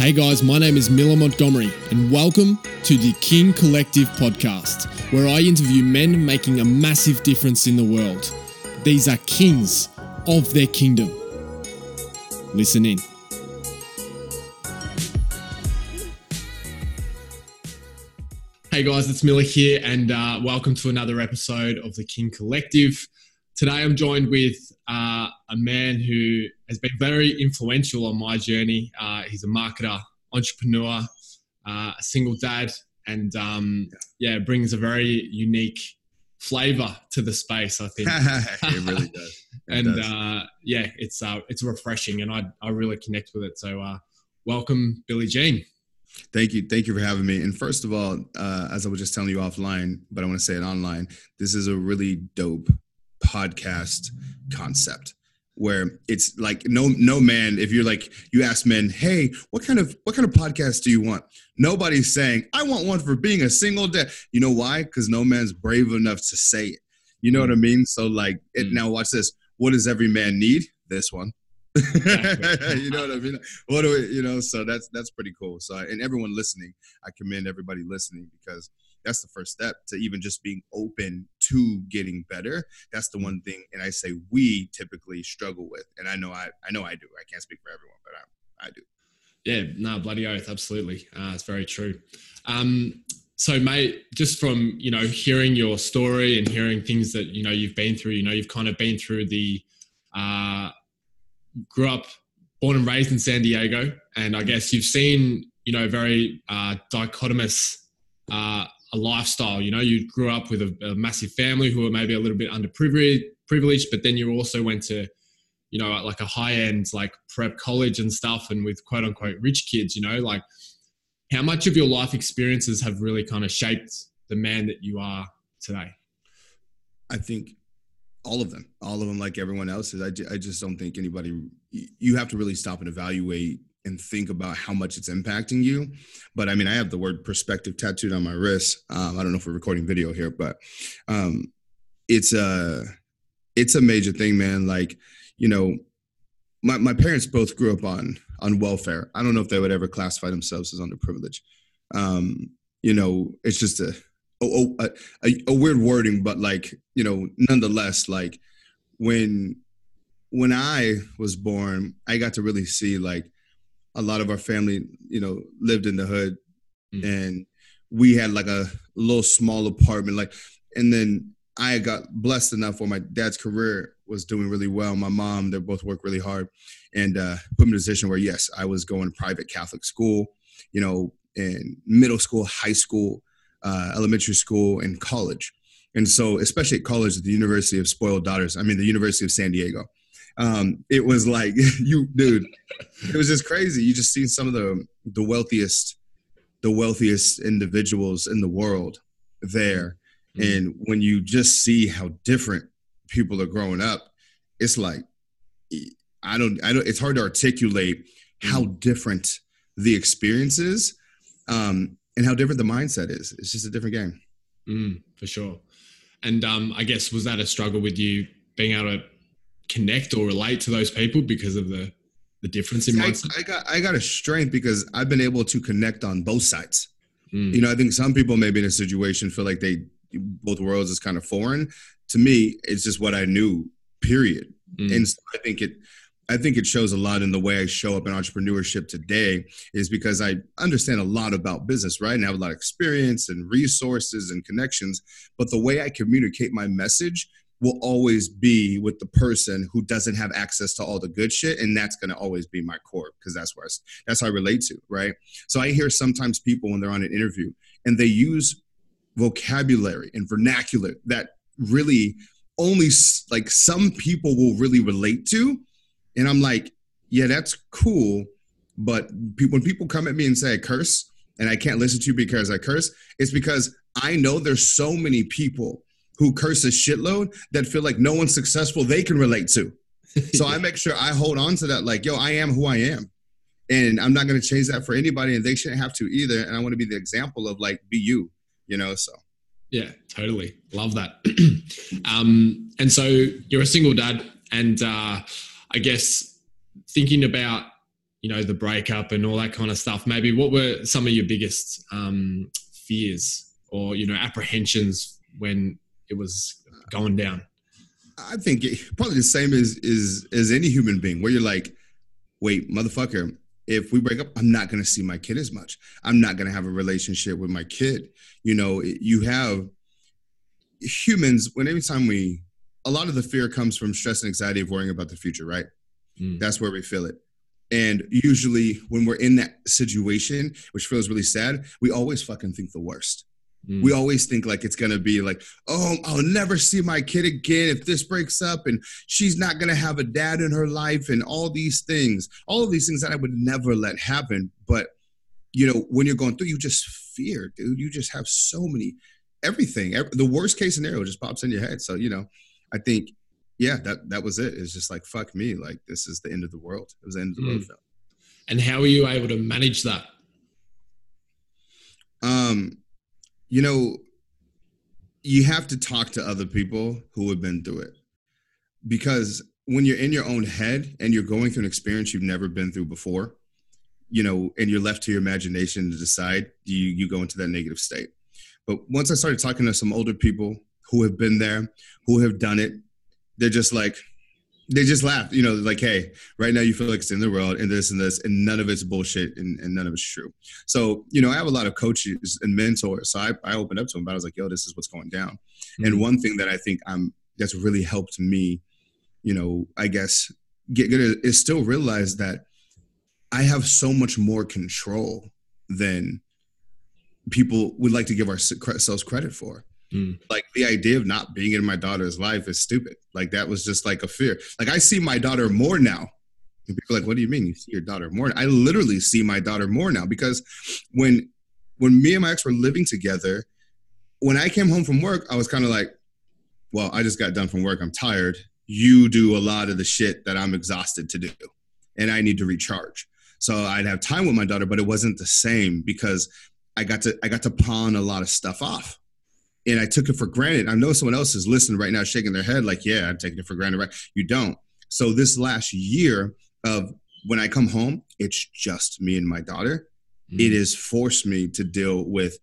Hey guys, my name is Miller Montgomery, and welcome to the King Collective podcast, where I interview men making a massive difference in the world. These are kings of their kingdom. Listen in. Hey guys, it's Miller here, and uh, welcome to another episode of the King Collective. Today I'm joined with uh, a man who has been very influential on my journey. Uh, he's a marketer, entrepreneur, uh, a single dad, and um, yeah, brings a very unique flavor to the space. I think it really does. It and does. Uh, yeah, it's uh, it's refreshing, and I I really connect with it. So uh, welcome, Billy Gene. Thank you. Thank you for having me. And first of all, uh, as I was just telling you offline, but I want to say it online, this is a really dope podcast concept where it's like no no man if you're like you ask men hey what kind of what kind of podcast do you want? Nobody's saying i want one for being a single dad. You know why? Because no man's brave enough to say it. You know what i mean? So like it mm. now watch this. What does every man need? This one. You know what I mean? What do we, you know? So that's that's pretty cool. So and everyone listening, I commend everybody listening because that's the first step to even just being open to getting better. That's the one thing, and I say we typically struggle with, and I know I I know I do. I can't speak for everyone, but I I do. Yeah, no, bloody oath, absolutely. Uh, it's very true. Um, so, mate, just from you know hearing your story and hearing things that you know you've been through, you know, you've kind of been through the uh, grew up, born and raised in San Diego, and I guess you've seen, you know, very uh, dichotomous uh, a lifestyle. You know, you grew up with a, a, massive family who were maybe a little bit underprivileged, privileged, but then you also went to, you know, like a high end like prep college and stuff, and with quote unquote rich kids. You know, like how much of your life experiences have really kind of shaped the man that you are today? I think all of them all of them like everyone else's I, I just don't think anybody you have to really stop and evaluate and think about how much it's impacting you. But i mean i have the word perspective tattooed on my wrist. Um, i don't know if we're recording video here but um, it's a it's a major thing man. Like you know my, my parents both grew up on on welfare. I don't know if they would ever classify themselves as underprivileged. Um, you know it's just a a, a, a weird wording, but like you know, nonetheless, like when when I was born, I got to really see like a lot of our family, you know, lived in the hood, mm. and we had like a little small apartment, like, and then I got blessed enough where my dad's career was doing really well. My mom, they both worked really hard, and uh, put me in a position where yes, I was going to private Catholic school, you know, in middle school, high school, uh, elementary school and college. And so, especially at college at the University of Spoiled Daughters, I mean, the University of San Diego, um, it was like, you, dude, it was just crazy. You just see some of the, the wealthiest, the wealthiest individuals in the world there. Mm-hmm. And when you just see how different people are growing up, it's like, I don't, I don't, it's hard to articulate how mm-hmm. different the experience is. Um, and how different the mindset is. It's just a different game. Mm, for sure. And um, I guess was that a struggle with you being able to connect or relate to those people because of the the difference in mindset? I, I got I got a strength because I've been able to connect on both sides. Mm. You know, I think some people maybe in a situation feel like they both worlds is kind of foreign. To me, it's just what I knew. Period. Mm. And so I think it I think it shows a lot in the way I show up in entrepreneurship today is because I understand a lot about business, right? And I have a lot of experience and resources and connections. But the way I communicate my message will always be with the person who doesn't have access to all the good shit. And that's going to always be my core because that's where I, that's how I relate to, right? So I hear sometimes people when they're on an interview and they use vocabulary and vernacular that really only like some people will really relate to and I'm like, yeah, that's cool. But when people come at me and say I curse and I can't listen to you because I curse, it's because I know there's so many people who curse a shitload that feel like no one's successful they can relate to. So I make sure I hold on to that, like, yo, I am who I am. And I'm not going to change that for anybody, and they shouldn't have to either. And I want to be the example of like, be you, you know? So. Yeah, totally. Love that. um, and so you're a single dad, and uh, I guess thinking about you know the breakup and all that kind of stuff, maybe what were some of your biggest um, fears or you know apprehensions when it was going down? I think it, probably the same as is as any human being, where you're like, wait, motherfucker, if we break up, I'm not going to see my kid as much. I'm not going to have a relationship with my kid. You know, you have humans when every time we, a lot of the fear comes from stress and anxiety of worrying about the future, right? Mm. That's where we feel it. And usually when we're in that situation, which feels really sad, we always fucking think the worst. Mm. We always think like it's gonna be like, oh, I'll never see my kid again if this breaks up, and she's not gonna have a dad in her life, and all these things, all of these things that I would never let happen. But you know, when you're going through, you just fear, dude. You just have so many, everything. Every, the worst case scenario just pops in your head. So you know, I think, yeah, that that was it. It's just like fuck me, like this is the end of the world. It was the end of the mm. world. And how were you able to manage that? Um, you know, you have to talk to other people who have been through it because when you're in your own head and you're going through an experience you've never been through before, you know, and you're left to your imagination to decide, you you go into that negative state. But once I started talking to some older people who have been there, who have done it, they're just like, they just laugh, you know, like, hey, right now you feel like it's in the world and this and this, and none of it's bullshit and, and none of it's true. So, you know, I have a lot of coaches and mentors. So I, I opened up to them, but I was like, yo, this is what's going down. Mm-hmm. And one thing that I think I'm that's really helped me, you know, I guess get good is still realize that I have so much more control than people would like to give ourselves credit for. Mm. Like the idea of not being in my daughter's life is stupid. Like that was just like a fear. Like I see my daughter more now. And people are like, what do you mean you see your daughter more? I literally see my daughter more now because when when me and my ex were living together, when I came home from work, I was kind of like, well, I just got done from work. I'm tired. You do a lot of the shit that I'm exhausted to do, and I need to recharge. So I'd have time with my daughter, but it wasn't the same because I got to I got to pawn a lot of stuff off and I took it for granted. I know someone else is listening right now, shaking their head like, "Yeah, I'm taking it for granted." Right? You don't. So this last year of when I come home, it's just me and my daughter. Mm. It has forced me to deal with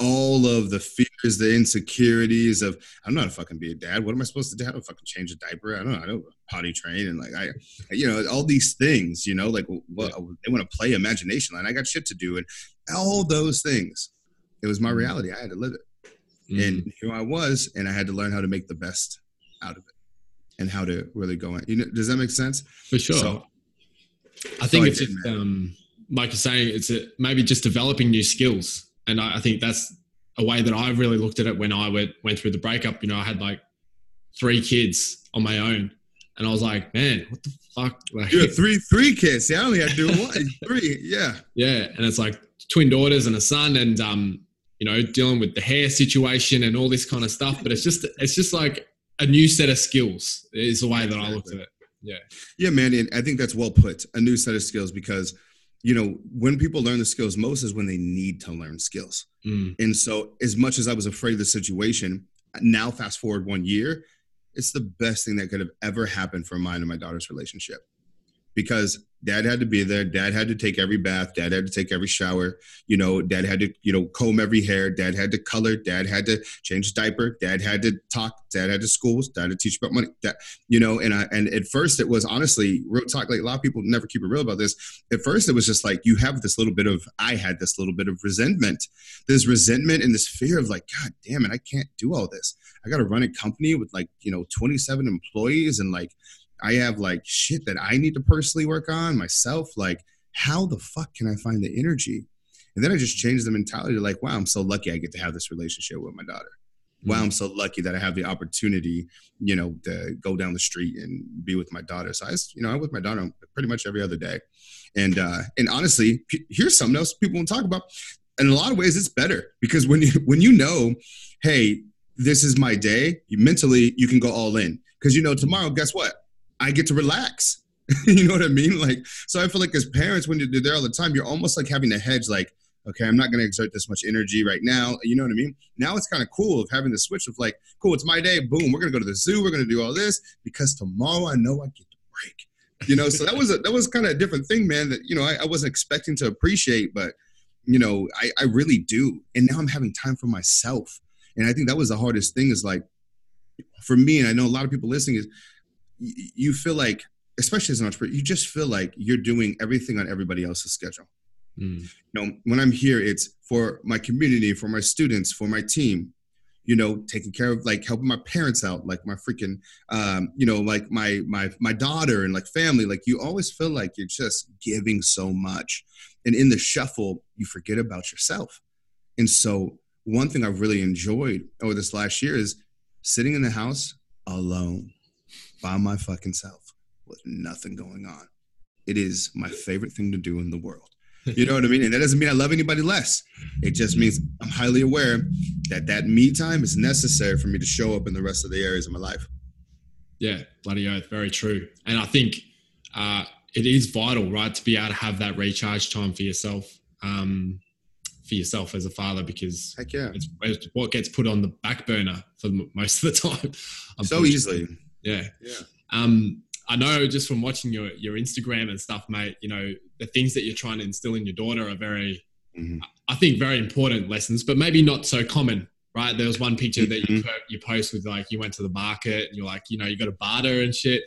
all of the fears, the insecurities of I'm not a fucking be a dad. What am I supposed to do? How do fucking change a diaper? I don't know. I don't potty train and like I, you know, all these things. You know, like what they want to play imagination and I got shit to do and all those things. It was my mm. reality. I had to live it. Mm. And here I was, and I had to learn how to make the best out of it and how to really go in. You know, does that make sense? For sure. So, I think it's just, um, like you're saying, it's a, maybe just developing new skills. And I, I, think that's a way that I really looked at it when I went, went through the breakup. You know, I had like three kids on my own. And I was like, man, what the fuck? Like, you three three kids. See, I only had to do one. three, yeah. Yeah. And it's like twin daughters and a son. And um, you know, dealing with the hair situation and all this kind of stuff. But it's just it's just like a new set of skills is the way that I look at it. Yeah. Yeah, man. And I think that's well put. A new set of skills because you know, when people learn the skills most is when they need to learn skills. Mm. And so, as much as I was afraid of the situation, now fast forward one year, it's the best thing that could have ever happened for mine and my daughter's relationship because dad had to be there dad had to take every bath dad had to take every shower you know dad had to you know comb every hair dad had to color dad had to change diaper dad had to talk dad had to schools dad had to teach about money you know and I, and at first it was honestly real talk like a lot of people never keep it real about this. At first it was just like you have this little bit of i had this little bit of resentment this resentment and this fear of like god damn it i can't do all this. I got to run a company with like you know 27 employees and like I have like shit that I need to personally work on myself. Like, how the fuck can I find the energy? And then I just changed the mentality to like, wow, I'm so lucky I get to have this relationship with my daughter. Wow, mm-hmm. I'm so lucky that I have the opportunity, you know, to go down the street and be with my daughter. So I, you know, I'm with my daughter pretty much every other day. And uh, and honestly, here's something else people won't talk about. In a lot of ways, it's better because when you when you know, hey, this is my day, you mentally you can go all in because you know tomorrow. Guess what? I get to relax. you know what I mean? Like, so I feel like as parents, when you're there all the time, you're almost like having to hedge, like, okay, I'm not going to exert this much energy right now. You know what I mean? Now it's kind of cool of having the switch of like, cool, it's my day. Boom, we're going to go to the zoo. We're going to do all this because tomorrow I know I get to break. You know, so that was a that was kind of a different thing, man. That you know I, I wasn't expecting to appreciate, but you know I, I really do. And now I'm having time for myself, and I think that was the hardest thing. Is like for me, and I know a lot of people listening is you feel like, especially as an entrepreneur, you just feel like you're doing everything on everybody else's schedule. Mm. You know, when I'm here, it's for my community, for my students, for my team. You know, taking care of like helping my parents out, like my freaking, um, you know, like my my my daughter and like family. Like you always feel like you're just giving so much, and in the shuffle, you forget about yourself. And so, one thing I've really enjoyed over this last year is sitting in the house alone by my fucking self with nothing going on. It is my favorite thing to do in the world. You know what I mean? And that doesn't mean I love anybody less. It just means I'm highly aware that that me time is necessary for me to show up in the rest of the areas of my life. Yeah, bloody oath. Very true. And I think uh, it is vital, right, to be able to have that recharge time for yourself. Um, for yourself as a father because Heck yeah. it's, it's what gets put on the back burner for most of the time. So easily. Yeah. Yeah. Um, I know just from watching your your Instagram and stuff, mate. You know the things that you're trying to instill in your daughter are very, mm-hmm. I think, very important lessons, but maybe not so common. Right? There was one picture mm-hmm. that you mm-hmm. you post with like you went to the market and you're like, you know, you got a barter and shit,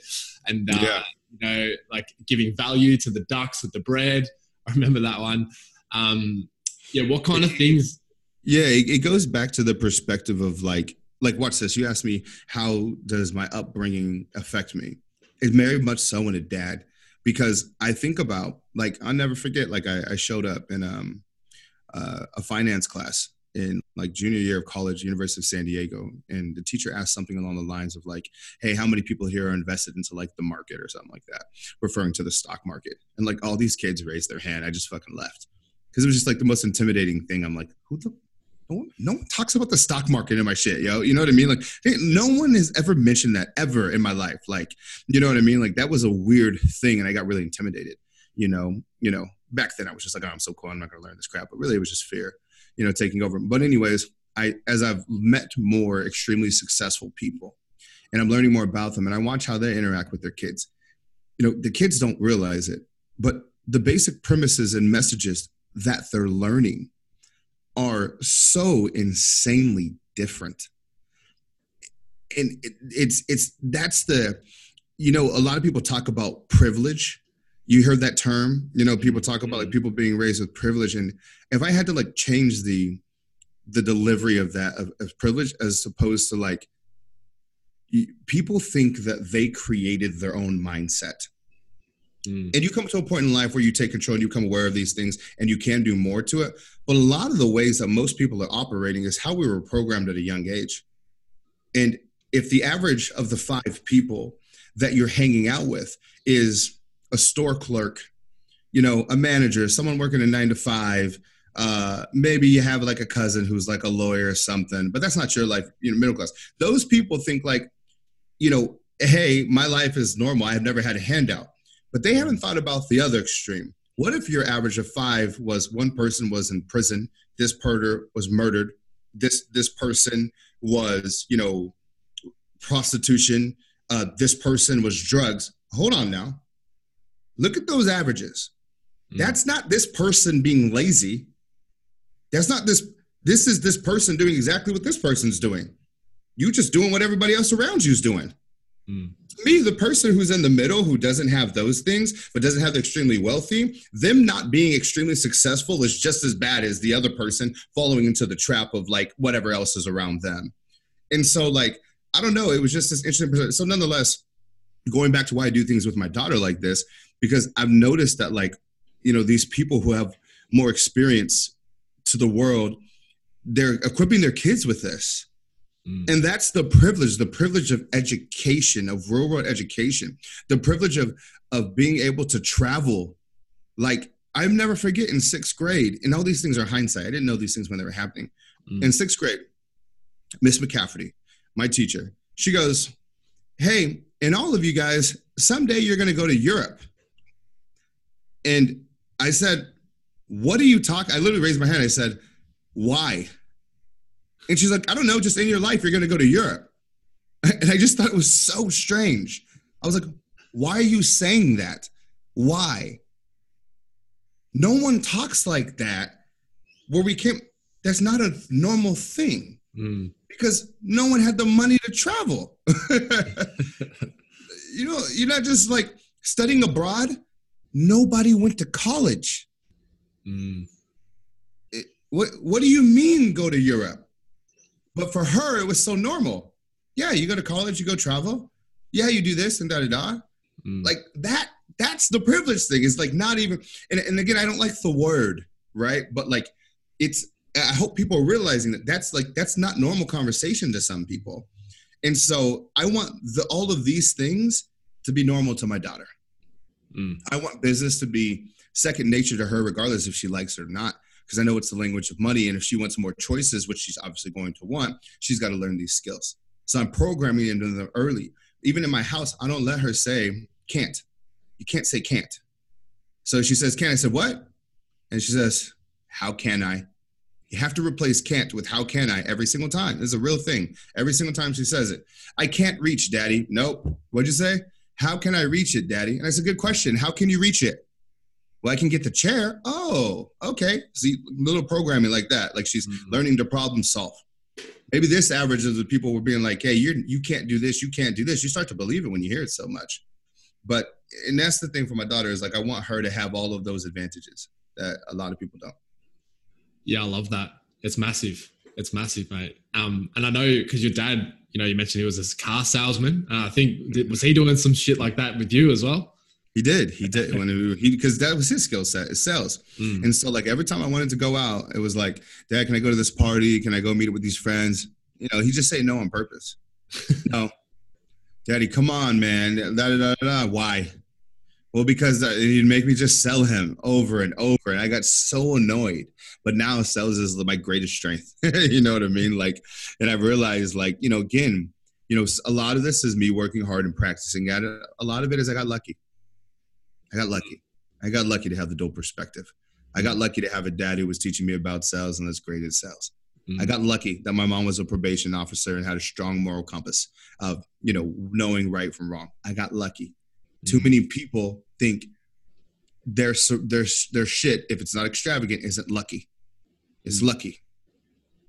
and uh, yeah. you know, like giving value to the ducks with the bread. I remember that one. Um, yeah, what kind of things? Yeah, it, it goes back to the perspective of like like watch this. You asked me how does my upbringing affect me? It's very much so in a dad because I think about like I'll never forget. Like I, I showed up in um, uh, a finance class in like junior year of college, University of San Diego, and the teacher asked something along the lines of like, "Hey, how many people here are invested into like the market or something like that?" Referring to the stock market, and like all these kids raised their hand. I just fucking left because it was just like the most intimidating thing. I'm like, who the no one, talks about the stock market in my shit, yo. You know what I mean? Like, no one has ever mentioned that ever in my life. Like, you know what I mean? Like, that was a weird thing, and I got really intimidated. You know, you know. Back then, I was just like, oh, I'm so cool. I'm not gonna learn this crap. But really, it was just fear, you know, taking over. But anyways, I as I've met more extremely successful people, and I'm learning more about them, and I watch how they interact with their kids. You know, the kids don't realize it, but the basic premises and messages that they're learning are so insanely different. And it, it's it's that's the you know a lot of people talk about privilege. You heard that term you know people talk about like mm-hmm. people being raised with privilege. And if i had to like change the the delivery of that of, of privilege as opposed to like people think that they created their own mindset Mm. And you come to a point in life where you take control and you become aware of these things and you can do more to it. But a lot of the ways that most people are operating is how we were programmed at a young age. And if the average of the five people that you're hanging out with is a store clerk, you know, a manager, someone working a nine to five, uh, maybe you have like a cousin who's like a lawyer or something, but that's not your life, you know, middle class. Those people think like, you know, hey, my life is normal. I've never had a handout but they haven't thought about the other extreme. What if your average of five was one person was in prison, this murder was murdered, this this person was you know prostitution, uh, this person was drugs. Hold on now, look at those averages. Mm. That's not this person being lazy. That's not this. This is this person doing exactly what this person's doing. You just doing what everybody else around you is doing. Mm me, the person who's in the middle who doesn't have those things, but doesn't have the extremely wealthy, them not being extremely successful is just as bad as the other person following into the trap of like whatever else is around them. And so, like, I don't know, it was just this interesting. So, nonetheless, going back to why I do things with my daughter like this, because I've noticed that, like, you know, these people who have more experience to the world, they're equipping their kids with this Mm. And that's the privilege, the privilege of education, of real world education, the privilege of of being able to travel. Like I've never forget in sixth grade, and all these things are hindsight. I didn't know these things when they were happening. Mm. In sixth grade, Miss McCafferty, my teacher, she goes, Hey, and all of you guys, someday you're gonna go to Europe. And I said, What are you talking? I literally raised my hand. I said, Why? And she's like, I don't know, just in your life, you're going to go to Europe. And I just thought it was so strange. I was like, Why are you saying that? Why? No one talks like that where we can't, that's not a normal thing Mm. because no one had the money to travel. you know, you're not just like studying abroad. Nobody went to college. Mm. It- what What do you mean go to Europe? But for her, it was so normal. Yeah, you go to college, you go travel. Yeah, you do this and da da da. Mm. Like that. That's the privilege thing. It's like not even. And, and again, I don't like the word, right? But like, it's. I hope people are realizing that that's like that's not normal conversation to some people. And so I want the, all of these things to be normal to my daughter. Mm. I want business to be second nature to her, regardless if she likes it or not, because I know it's the language of money. And if she wants more choices, which she's obviously going to want, she's got to learn these skills. So I'm programming into them early. Even in my house, I don't let her say can't. You can't say can't. So she says, Can I said, What? And she says, How can I? You have to replace can't with how can I every single time. It's a real thing. Every single time she says it. I can't reach, Daddy. Nope. What'd you say? How can I reach it, Daddy? And that's a good question. How can you reach it? Well, I can get the chair. Oh, okay. See, little programming like that. Like she's Mhm. learning to problem solve. Maybe this average of the people were being like, "Hey, you're you can't do this, you can't do this." You start to believe it when you hear it so much. But and that's the thing for my daughter is like I want her to have all of those advantages that a lot of people don't. Yeah, I love that. It's massive. It's massive, mate. Um, and I know because your dad, you know, you mentioned he was a car salesman. Uh, I think was he doing some shit like that with you as well? He did. He did when he because that was his skill set. Is sales. Mm. And so like every time I wanted to go out, it was like, Dad, can I go to this party? Can I go meet up with these friends? You know, he just say no on purpose. no, Daddy, come on, man. Da, da, da, da. Why? Well, because uh, he'd make me just sell him over and over, and I got so annoyed. But now sales is my greatest strength. you know what I mean? Like, and I've realized, like, you know, again, you know, a lot of this is me working hard and practicing at it. A lot of it is I got lucky. I got lucky. I got lucky to have the dual perspective. I got lucky to have a dad who was teaching me about sales and that's great at sales. Mm. I got lucky that my mom was a probation officer and had a strong moral compass of, you know, knowing right from wrong. I got lucky. Too Mm. many people think their their their shit if it's not extravagant isn't lucky. It's Mm. lucky.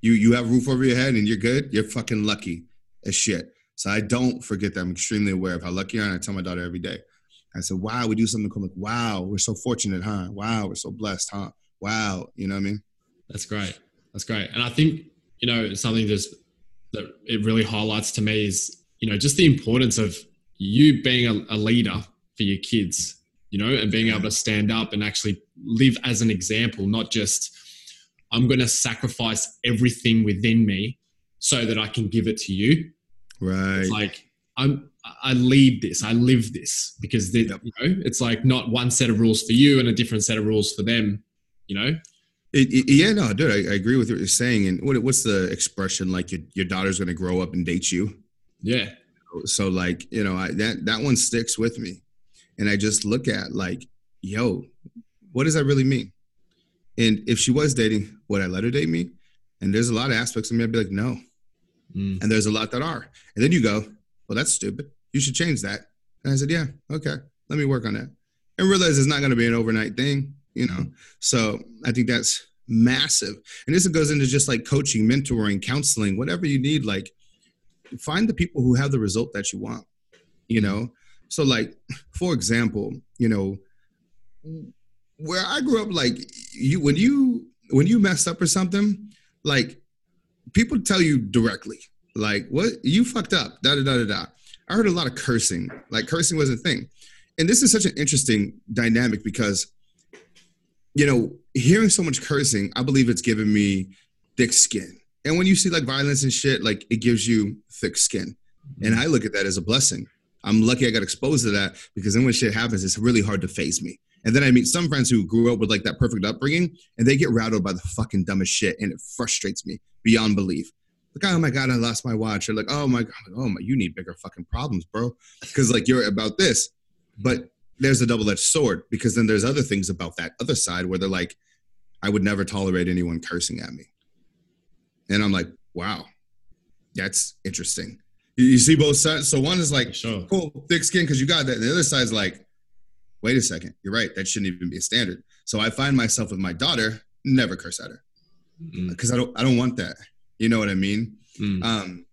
You you have roof over your head and you're good. You're fucking lucky as shit. So I don't forget that. I'm extremely aware of how lucky I am. I tell my daughter every day. I said, "Wow, we do something cool." Like, wow, we're so fortunate, huh? Wow, we're so blessed, huh? Wow, you know what I mean? That's great. That's great. And I think, you know, something just that it really highlights to me is, you know, just the importance of you being a, a leader for your kids, you know, and being able to stand up and actually live as an example, not just, I'm going to sacrifice everything within me so that I can give it to you. Right. It's like, I'm, I lead this, I live this because, the, Yep. you know, it's like not one set of rules for you and a different set of rules for them, you know? It, it- yeah, no, dude, I, I agree with what you're saying. And what, what's the expression like? Your, your daughter's going to grow up and date you. Yeah. So like, you know, I, that that one sticks with me, and I just look at like, yo, what does that really mean? And if she was dating, would I let her date me? And there's a lot of aspects of me I'd be like, no. Mm. And there's a lot that are. And then you go, well, that's stupid. You should change that. And I said, yeah, okay, let me work on that. And realize it's not going to be an overnight thing, you know. So I think that's massive. And this goes into just like coaching, mentoring, counseling, whatever you need. Like, find the people who have the result that you want, you know. So, like, for example, you know, where I grew up, like you when you when you messed up or something, like people tell you directly, like, what you fucked up, da da da da da. I heard a lot of cursing. Like cursing was a thing. And this is such an interesting dynamic because, you know, hearing so much cursing, I believe it's given me thick skin. And when you see like violence and shit, like it gives you thick skin. And mm-hmm. I look at that as a blessing. I'm lucky I got exposed to that because then when shit happens, it's really hard to face me. And then I meet some friends who grew up with like that perfect upbringing and they get rattled by the fucking dumbest shit and it frustrates me beyond belief. Like, oh my God, I lost my watch. Or like, oh my God, oh my, you need bigger fucking problems, bro. Because like you're about this. But there's a double edged sword because then there's other things about that other side where they're like, I would never tolerate anyone cursing at me. And I'm like, wow, that's interesting. You, you see both sides. So one is like, Sure. cool, thick skin because you got that. The other side's like, wait a second, you're right. That shouldn't even be a standard. So I find myself with my daughter, never curse at her mm-hmm. because I don't I don't want that. You know what I mean? mm, Um,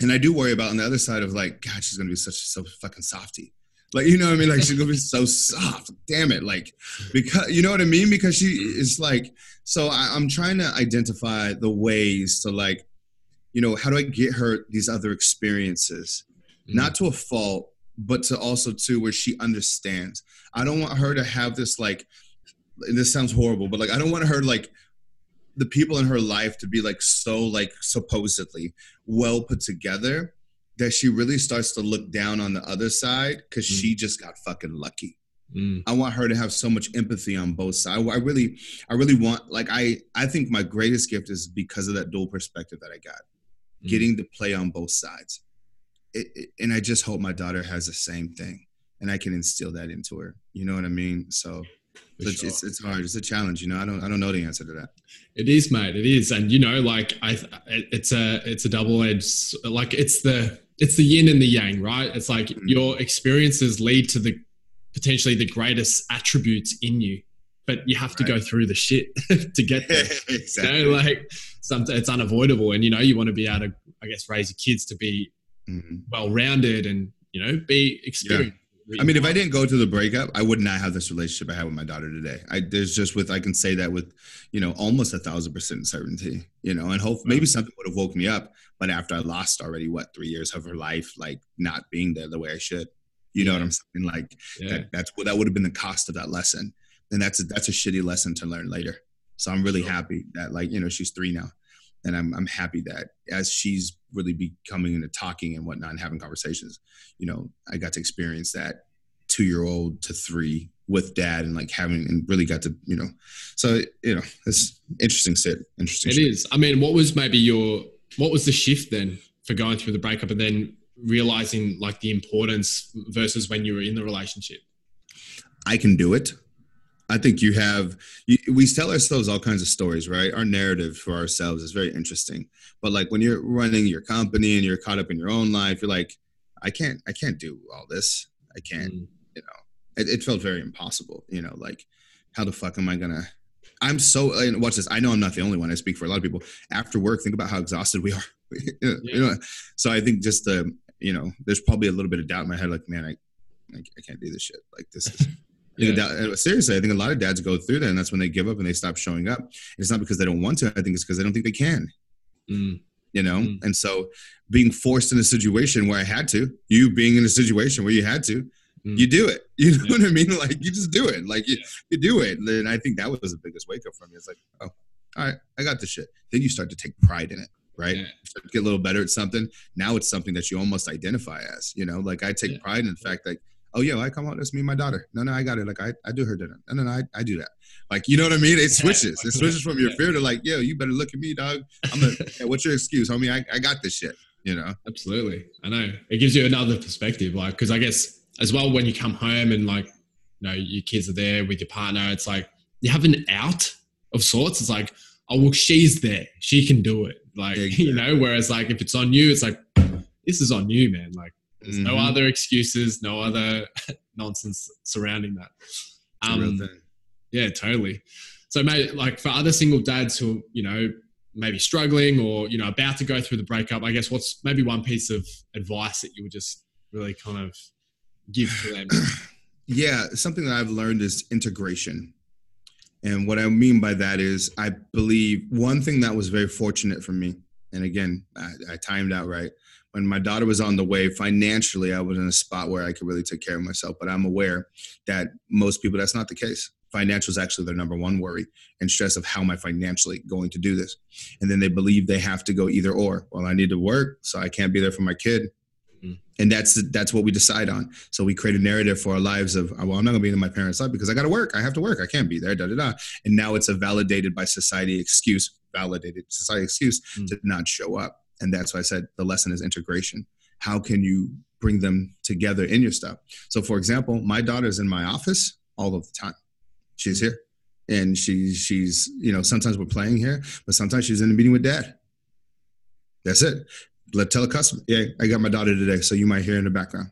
and I do worry about on the other side of like, God, she's gonna be such so fucking softy. Like, you know what I mean? Like she's gonna be so soft. Damn it. Like, because you know what I mean? Because she is like, so I, I'm trying to identify the ways to like, you know, how do I get her these other experiences? mm. Not to a fault, but to also to where she understands. I don't want her to have this like and this sounds horrible, but like I don't want her like the people in her life to be like so like supposedly well put together that she really starts to look down on the other side because Mm. she just got fucking lucky. Mm, I want her to have so much empathy on both sides. I really, I really want like I I think my greatest gift is because of that dual perspective that I got, Mm. getting to play on both sides. It, it- and I just hope my daughter has the same thing, and I can instill that into her. You know what I mean? So sure. it's it's hard. It's a challenge. You know, I don't I don't know the answer to that. It is, mate. It is, and you know, like I, it's a, it's a double edged. Like it's the, it's the yin and the yang, right? It's like Mhm. your experiences lead to the potentially the greatest attributes in you, but you have to go through the shit to get there. exactly. You know, like sometimes it's unavoidable, and you know, you want to be able to, I guess, raise your kids to be Mhm. well rounded and you know be experienced. I mean, if I didn't go through the breakup, I would not have this relationship I have with my daughter today. I there's just with I can say that with, you know, almost a thousand percent certainty. You know, and hope maybe something would have woke me up, but after I lost already what three years of her life, like not being there the way I should. You know what I'm saying? Like yeah, that, that's what that would have been the cost of that lesson, and that's a, that's a shitty lesson to learn later. So I'm really happy that like you know she's three now, and I'm I'm happy that as she's really becoming into talking and whatnot and having conversations, you know, I got to experience that two year old to three with dad and like having and really got to you know, so you know it's interesting shit. Interesting. it shit. is. I mean, what was maybe your, what was the shift then for going through the breakup and then realizing like the importance versus when you were in the relationship? I can do it. I think you have, you, we tell ourselves all kinds of stories, right? Our narrative for ourselves is very interesting. But like when you're running your company and you're caught up in your own life, you're like, I can't, I can't do all this. I can't, Mm, you know, it, it felt very impossible, you know, like how the fuck am I going to, I'm so, and watch this. I know I'm not the only one. I speak for a lot of people after work. Think about how exhausted we are. you, know, you know, so I think just the, you know, there's probably a little bit of doubt in my head, like, man, I, I, I can't do this shit. Like this is, Yeah. that- seriously, I think a lot of dads go through that, and that's when they give up and they stop showing up. And it's not because they don't want to. I think it's because they don't think they can. Mm, You know, Mm. and so being forced in a situation where I had to, you being in a situation where you had to, Mm. you do it. You know Yeah. what I mean? Like you just do it. Like you, Yeah. you do it. And I think that was the biggest wake up for me. It's like, oh, all right, I got this shit. Then you start to take pride in it, right? Yeah. You start to get a little better at something. Now it's something that you almost identify as. You know, like I take Yeah. pride in the fact that oh yeah, I come out. That's me and my daughter. No, no, I got it. Like I, I do her dinner. No, no, no, I, I do that. Like you know what I mean? It switches. It switches from your fear to like, yo, you better look at me, dog. I'm a. hey, what's your excuse, homie? I, I got this shit. You know? Absolutely. I know. It gives you another perspective. Like, because I guess as well, when you come home and like, you know, your kids are there with your partner, it's like you have an out of sorts. It's like, oh, well, she's there. She can do it. Like, you know, whereas like if it's on you, it's like, this is on you, man. Like, there's no Mhm. other excuses, no other nonsense surrounding that. Um, yeah, totally. So, mate, like for other single dads who, you know, maybe struggling or, you know, about to go through the breakup, I guess what's maybe one piece of advice that you would just really kind of give to them? Yeah, something that I've learned is integration. And what I mean by that is, I believe one thing that was very fortunate for me, and again, I, I timed out right. When my daughter was on the way financially, I was in a spot where I could really take care of myself. But I'm aware that most people, that's not the case. Financial is actually their number one worry and stress of how am I financially going to do this? And then they believe they have to go either or. Well, I need to work, so I can't be there for my kid. Mhm. And that's that's what we decide on. So we create a narrative for our lives of, well, I'm not gonna be in my parents' life because I gotta work. I have to work. I can't be there. Da da da. And now it's a validated by society excuse, validated society excuse Mm. to not show up. And that's why I said the lesson is integration. How can you bring them together in your stuff? So, for example, my daughter's in my office all of the time. She's here, and she's she's you know sometimes we're playing here, but sometimes she's in a meeting with dad. That's it. let tell a customer, yeah, I got my daughter today, so you might hear in the background.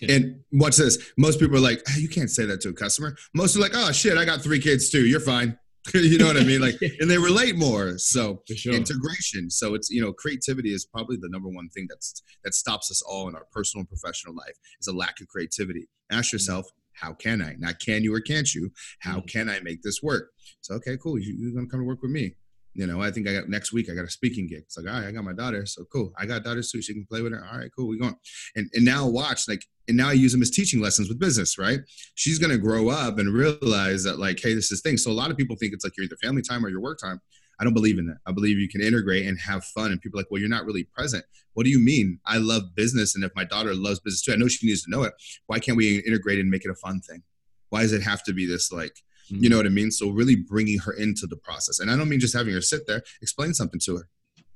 Yeah. And watch this. Most people are like, hey, you can't say that to a customer. Most are like, oh shit, I got three kids too. You're fine. you know what I mean? Like, and they relate more. So sure. integration. So it's you know, creativity is probably the number one thing that's that stops us all in our personal and professional life is a lack of creativity. Ask mm-hmm. yourself, how can I? Not can you or can't you? How mm-hmm. can I make this work? So okay, cool. You're gonna come to work with me. You know, I think I got next week. I got a speaking gig. It's like, all right, I got my daughter, so cool. I got daughters too. She can play with her. All right, cool. We going. And and now watch like, and now I use them as teaching lessons with business. Right? She's gonna grow up and realize that like, hey, this is thing. So a lot of people think it's like you're either family time or your work time. I don't believe in that. I believe you can integrate and have fun. And people like, well, you're not really present. What do you mean? I love business, and if my daughter loves business too, I know she needs to know it. Why can't we integrate and make it a fun thing? Why does it have to be this like Mm-hmm. You know what I mean? So really bringing her into the process. And I don't mean just having her sit there, explain something to her.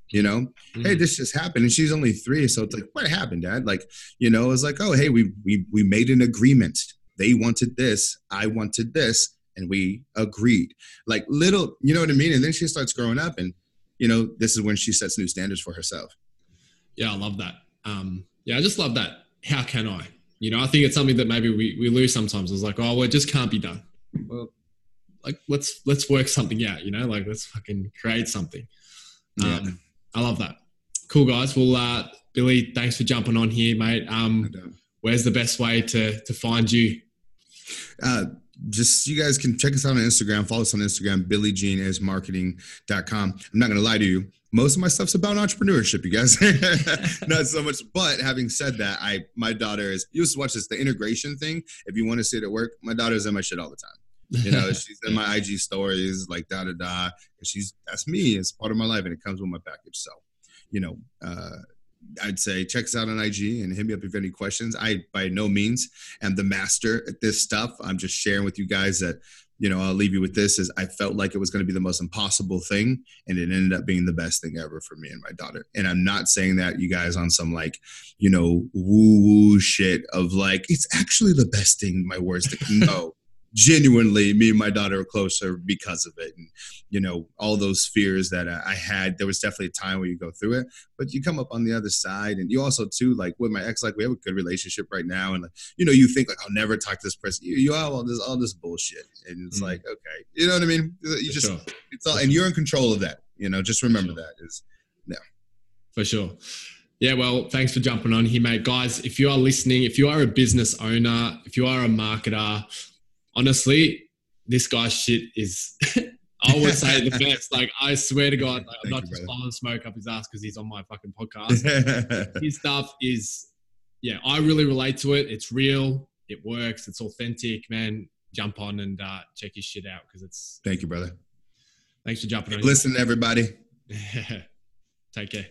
You know, mm-hmm. hey, this just happened, and she's only three, so it's like, what happened, Dad? Like, you know, it's like, oh, hey, we we we made an agreement. They wanted this, I wanted this, and we agreed. Like little, you know what I mean? And then she starts growing up, and you know, this is when she sets new standards for herself. Yeah, I love that. Um, yeah, I just love that. How can I? You know, I think it's something that maybe we, we lose sometimes. It's like, oh, well, it just can't be done. Well, like let's let's work something out you know like let's fucking create something yeah. um i love that cool guys well uh billy thanks for jumping on here mate um where's the best way to to find you uh just you guys can check us out on Instagram, follow us on Instagram, billygeneismarketing.com. I'm not gonna lie to you. Most of my stuff's about entrepreneurship, you guys. not so much. But having said that, I my daughter is you just watch this, the integration thing. If you want to see it at work, my daughter's in my shit all the time. You know, she's in my IG stories, like da da da. And she's that's me. It's part of my life, and it comes with my package. So, you know, uh, I'd say check us out on IG and hit me up if you have any questions. I by no means am the master at this stuff. I'm just sharing with you guys that you know I'll leave you with this is I felt like it was going to be the most impossible thing, and it ended up being the best thing ever for me and my daughter. And I'm not saying that you guys on some like you know woo woo shit of like it's actually the best thing. My words to no genuinely me and my daughter are closer because of it. And you know all those fears that i had there was definitely a time where you go through it but you come up on the other side. And you also too like with my ex like we have a good relationship right now. And like you know you think like i'll never talk to this person. You, you have all this all this bullshit. And it's mm like okay. You know what i mean? You For just sure. it's all and you're in control of that. You know just remember sure. that is yeah. For sure. Yeah, well, thanks for jumping on here, mate. Guys, if you are listening, if you are a business owner, if you are a marketer, honestly, this guy's shit is, I would say, the best. Like, I swear to God, like, I'm not you, just blowing smoke up his ass because he's on my fucking podcast. his stuff is, yeah, I really relate to it. It's real, it works, it's authentic, man. Jump on and uh, check his shit out because it's. Thank you, brother. Thanks for jumping on. Listen, everybody. Take care.